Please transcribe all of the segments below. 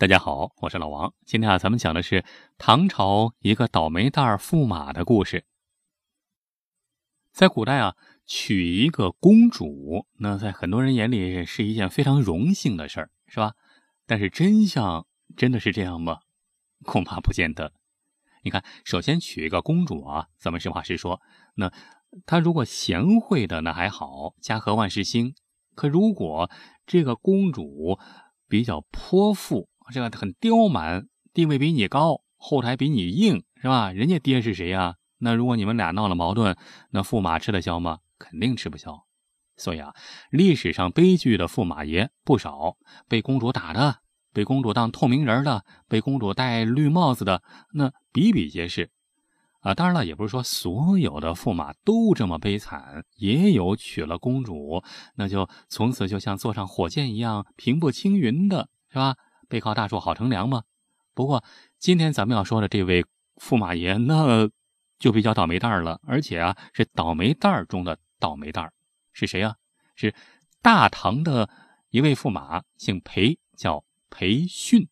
大家好，我是老王。今天啊，咱们讲的是唐朝一个倒霉蛋驸马的故事。在古代啊，娶一个公主，那在很多人眼里是一件非常荣幸的事儿，是吧？但是真相真的是这样吗？恐怕不见得。你看，首先娶一个公主啊，咱们实话实说，那她如果贤惠的那还好，家和万事兴。可如果这个公主比较泼妇，这个很刁蛮，地位比你高，后台比你硬，是吧？人家爹是谁呀？那如果你们俩闹了矛盾，那驸马吃得消吗？肯定吃不消。所以啊，历史上悲剧的驸马爷不少，被公主打的，被公主当透明人的，被公主戴绿帽子的，那比比皆是。啊，当然了，也不是说所有的驸马都这么悲惨，也有娶了公主，那就从此就像坐上火箭一样平步青云的，是吧？背靠大树好乘凉吗？不过今天咱们要说的这位驸马爷，那就比较倒霉蛋儿了，而且啊是倒霉蛋儿中的倒霉蛋儿是谁啊？是大唐的一位驸马，姓裴，叫裴训。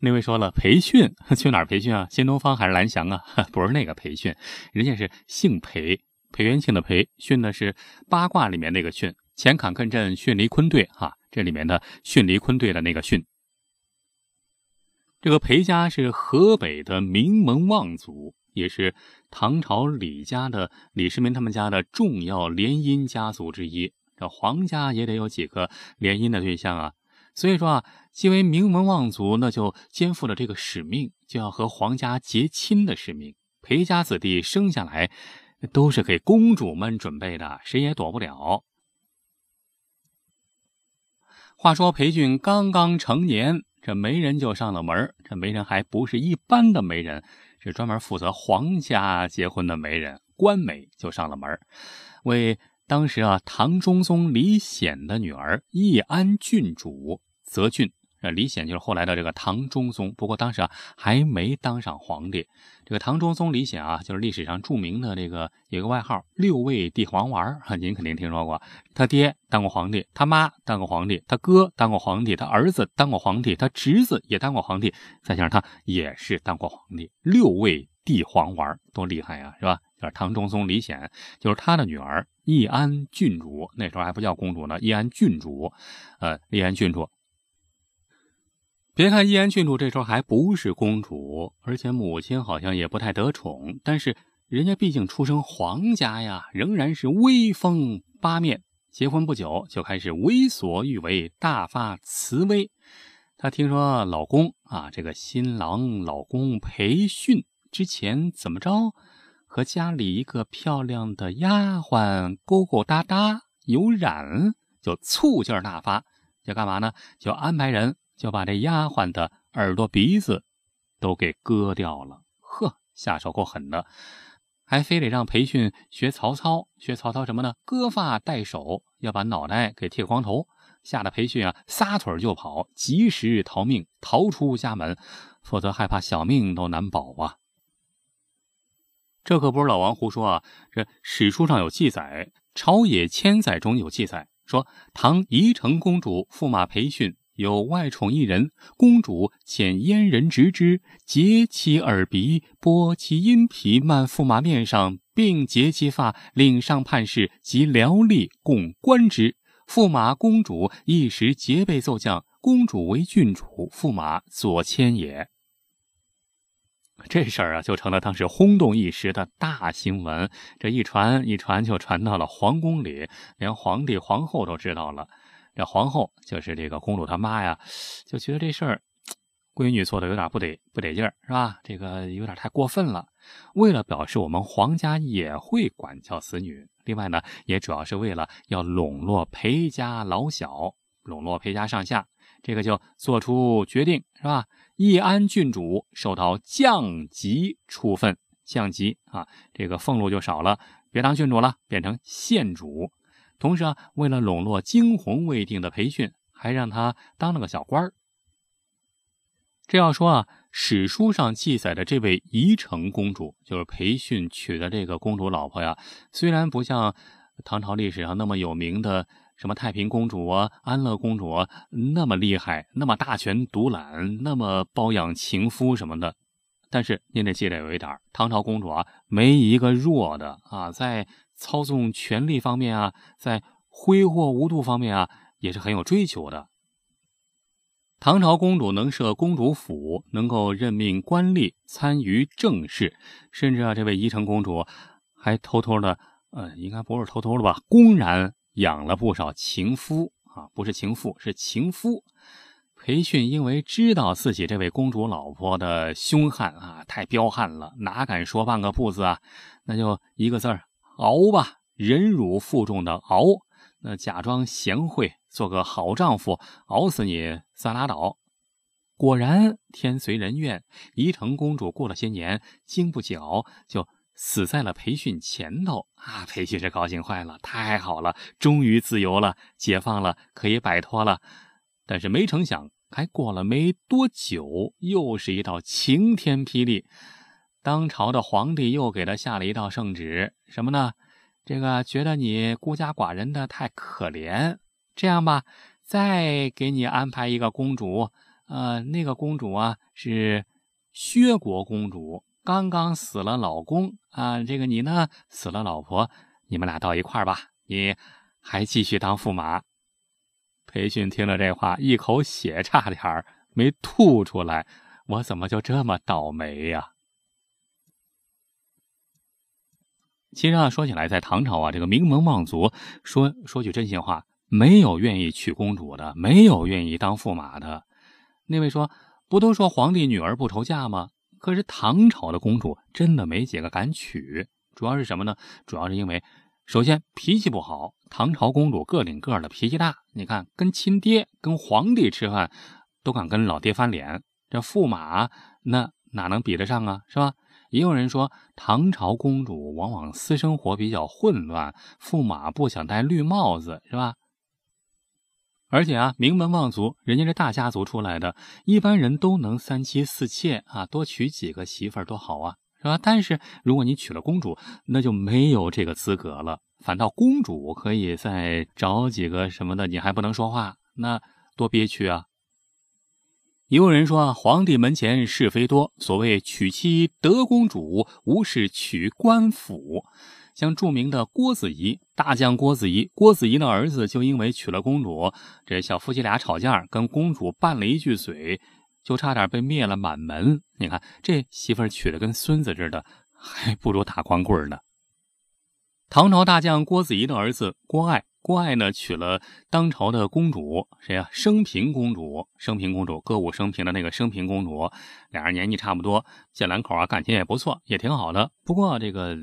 那位说了，裴训 去哪儿培训啊？新东方还是蓝翔啊？不是那个培训，人家是姓裴，裴元庆的裴，训的是八卦里面那个训，前坎艮震巽离坤兑哈。这里面的训离坤队的那个训，这个裴家是河北的名门望族，也是唐朝李家的李世民他们家的重要联姻家族之一。这皇家也得有几个联姻的对象啊，所以说啊，既为名门望族，那就肩负了这个使命，就要和皇家结亲的使命。裴家子弟生下来都是给公主们准备的，谁也躲不了。话说裴俊刚刚成年，这媒人就上了门。这媒人还不是一般的媒人，是专门负责皇家结婚的媒人，官媒就上了门，为当时啊唐中宗李显的女儿易安郡主择俊。那李显就是后来的这个唐中宗，不过当时啊还没当上皇帝。这个唐中宗李显啊，就是历史上著名的这个有个外号“六味地黄丸”啊，您肯定听说过。他爹当过皇帝，他妈当过皇帝，他哥当过皇帝，他儿子当过皇帝，他侄子也当过皇帝，再加上他也是当过皇帝。六味地黄丸多厉害呀，是吧？就是唐中宗李显，就是他的女儿义安郡主，那时候还不叫公主呢，义安郡主，呃，义安郡主。别看伊安郡主这时候还不是公主，而且母亲好像也不太得宠，但是人家毕竟出生皇家呀，仍然是威风八面。结婚不久就开始为所欲为，大发慈悲。她听说老公啊，这个新郎老公培训之前怎么着，和家里一个漂亮的丫鬟勾勾搭搭有染，就醋劲儿大发，要干嘛呢？就安排人。就把这丫鬟的耳朵、鼻子都给割掉了。呵，下手够狠的，还非得让培训学曹操，学曹操什么呢？割发代首，要把脑袋给剃光头，吓得培训啊撒腿就跑，及时逃命，逃出家门，否则害怕小命都难保啊。这可不是老王胡说啊，这史书上有记载，《朝野千载》中有记载，说唐宜城公主驸马裴训。有外宠一人，公主遣阉人执之，截其耳鼻，剥其阴皮，漫驸马面上，并截其发，领上判事及僚吏共观之。驸马公主一时结被奏降，公主为郡主，驸马所迁也。这事儿啊，就成了当时轰动一时的大新闻。这一传一传，就传到了皇宫里，连皇帝皇后都知道了。这皇后就是这个公主她妈呀，就觉得这事儿，闺女做的有点不得不得劲儿，是吧？这个有点太过分了。为了表示我们皇家也会管教子女，另外呢，也主要是为了要笼络裴家老小，笼络裴家上下，这个就做出决定，是吧？义安郡主受到降级处分，降级啊，这个俸禄就少了，别当郡主了，变成县主。同时啊，为了笼络惊魂未定的裴训，还让他当了个小官儿。这要说啊，史书上记载的这位宜城公主，就是裴训娶的这个公主老婆呀。虽然不像唐朝历史上那么有名的什么太平公主啊、安乐公主啊那么厉害，那么大权独揽，那么包养情夫什么的。但是您得记得有一点，唐朝公主啊，没一个弱的啊，在操纵权力方面啊，在挥霍无度方面啊，也是很有追求的。唐朝公主能设公主府，能够任命官吏参与政事，甚至啊，这位宜城公主还偷偷的，呃，应该不是偷偷的吧，公然养了不少情夫啊，不是情妇，是情夫。裴训因为知道自己这位公主老婆的凶悍啊，太彪悍了，哪敢说半个不字啊？那就一个字儿熬吧，忍辱负重的熬。那假装贤惠，做个好丈夫，熬死你算拉倒。果然天随人愿，宜城公主过了些年，经不起熬，就死在了培训前头啊！培训是高兴坏了，太好了，终于自由了，解放了，可以摆脱了。但是没成想，还过了没多久，又是一道晴天霹雳，当朝的皇帝又给他下了一道圣旨，什么呢？这个觉得你孤家寡人的太可怜，这样吧，再给你安排一个公主，呃，那个公主啊是薛国公主，刚刚死了老公啊，这个你呢死了老婆，你们俩到一块儿吧，你还继续当驸马。裴训听了这话，一口血差点没吐出来，我怎么就这么倒霉呀？其实啊，说起来，在唐朝啊，这个名门望族，说说句真心话，没有愿意娶公主的，没有愿意当驸马的。那位说，不都说皇帝女儿不愁嫁吗？可是唐朝的公主真的没几个敢娶，主要是什么呢？主要是因为，首先脾气不好，唐朝公主个顶个的脾气大。你看，跟亲爹、跟皇帝吃饭，都敢跟老爹翻脸，这驸马那哪能比得上啊？是吧？也有人说，唐朝公主往往私生活比较混乱，驸马不想戴绿帽子，是吧？而且啊，名门望族，人家是大家族出来的，一般人都能三妻四妾啊，多娶几个媳妇儿多好啊，是吧？但是如果你娶了公主，那就没有这个资格了，反倒公主可以再找几个什么的，你还不能说话，那多憋屈啊！也有人说啊，皇帝门前是非多。所谓娶妻得公主，无事娶官府。像著名的郭子仪，大将郭子仪，郭子仪的儿子就因为娶了公主，这小夫妻俩吵架，跟公主拌了一句嘴，就差点被灭了满门。你看这媳妇娶的跟孙子似的，还不如打光棍呢。唐朝大将郭子仪的儿子郭爱。郭爱呢娶了当朝的公主，谁呀？升平公主，升平公主，歌舞升平的那个升平公主，俩人年纪差不多，小两口啊，感情也不错，也挺好的。不过这个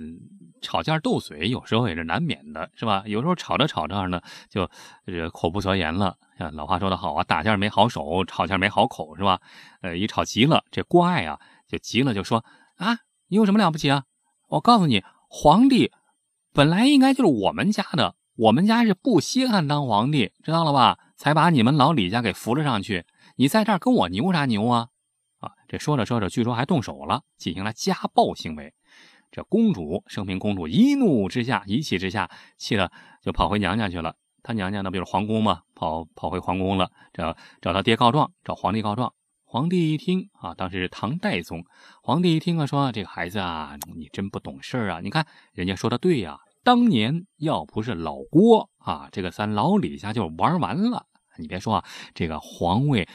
吵架斗嘴有时候也是难免的，是吧？有时候吵着吵着呢，就这口不择言了。老话说得好啊，打架没好手，吵架没好口，是吧？呃，一吵急了，这郭爱啊就急了，就说啊，你有什么了不起啊？我告诉你，皇帝本来应该就是我们家的。我们家是不稀罕当皇帝，知道了吧？才把你们老李家给扶了上去。你在这儿跟我牛啥牛啊？啊，这说着说着，据说还动手了，进行了家暴行为。这公主生平公主一怒之下，一气之下，气的就跑回娘家去了。她娘家那不就是皇宫吗？跑跑回皇宫了，找找他爹告状，找皇帝告状。皇帝一听啊，当时是唐代宗。皇帝一听啊，说这个孩子啊，你真不懂事啊！你看人家说的对呀。当年要不是老郭啊，这个咱老李家就玩完了。你别说啊，这个皇位，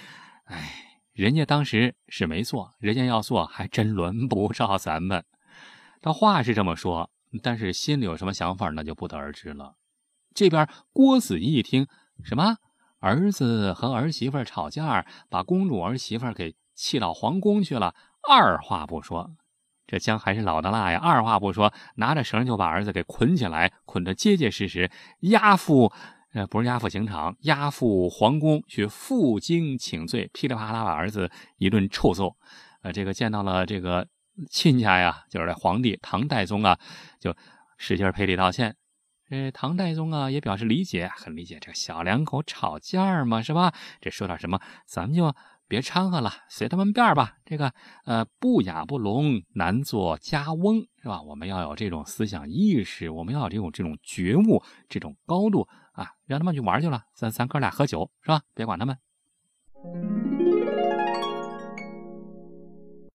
哎，人家当时是没错，人家要做还真轮不着咱们。他话是这么说，但是心里有什么想法，那就不得而知了。这边郭子仪一听，什么儿子和儿媳妇吵架，把公主儿媳妇给气到皇宫去了，二话不说。这姜还是老的辣呀！二话不说，拿着绳就把儿子给捆起来，捆得结结实实，押赴，呃，不是押赴刑场，押赴皇宫去负荆请罪，噼里啪啦把儿子一顿臭揍。呃，这个见到了这个亲家呀，就是这皇帝唐代宗啊，就使劲赔礼道歉。这唐代宗啊也表示理解，很理解这个小两口吵架嘛，是吧？这说点什么，咱们就。别掺和了，随他们便吧。这个，呃，不雅不聋，难做家翁，是吧？我们要有这种思想意识，我们要有这种这种觉悟，这种高度啊，让他们去玩去了，咱咱哥俩喝酒是吧？别管他们。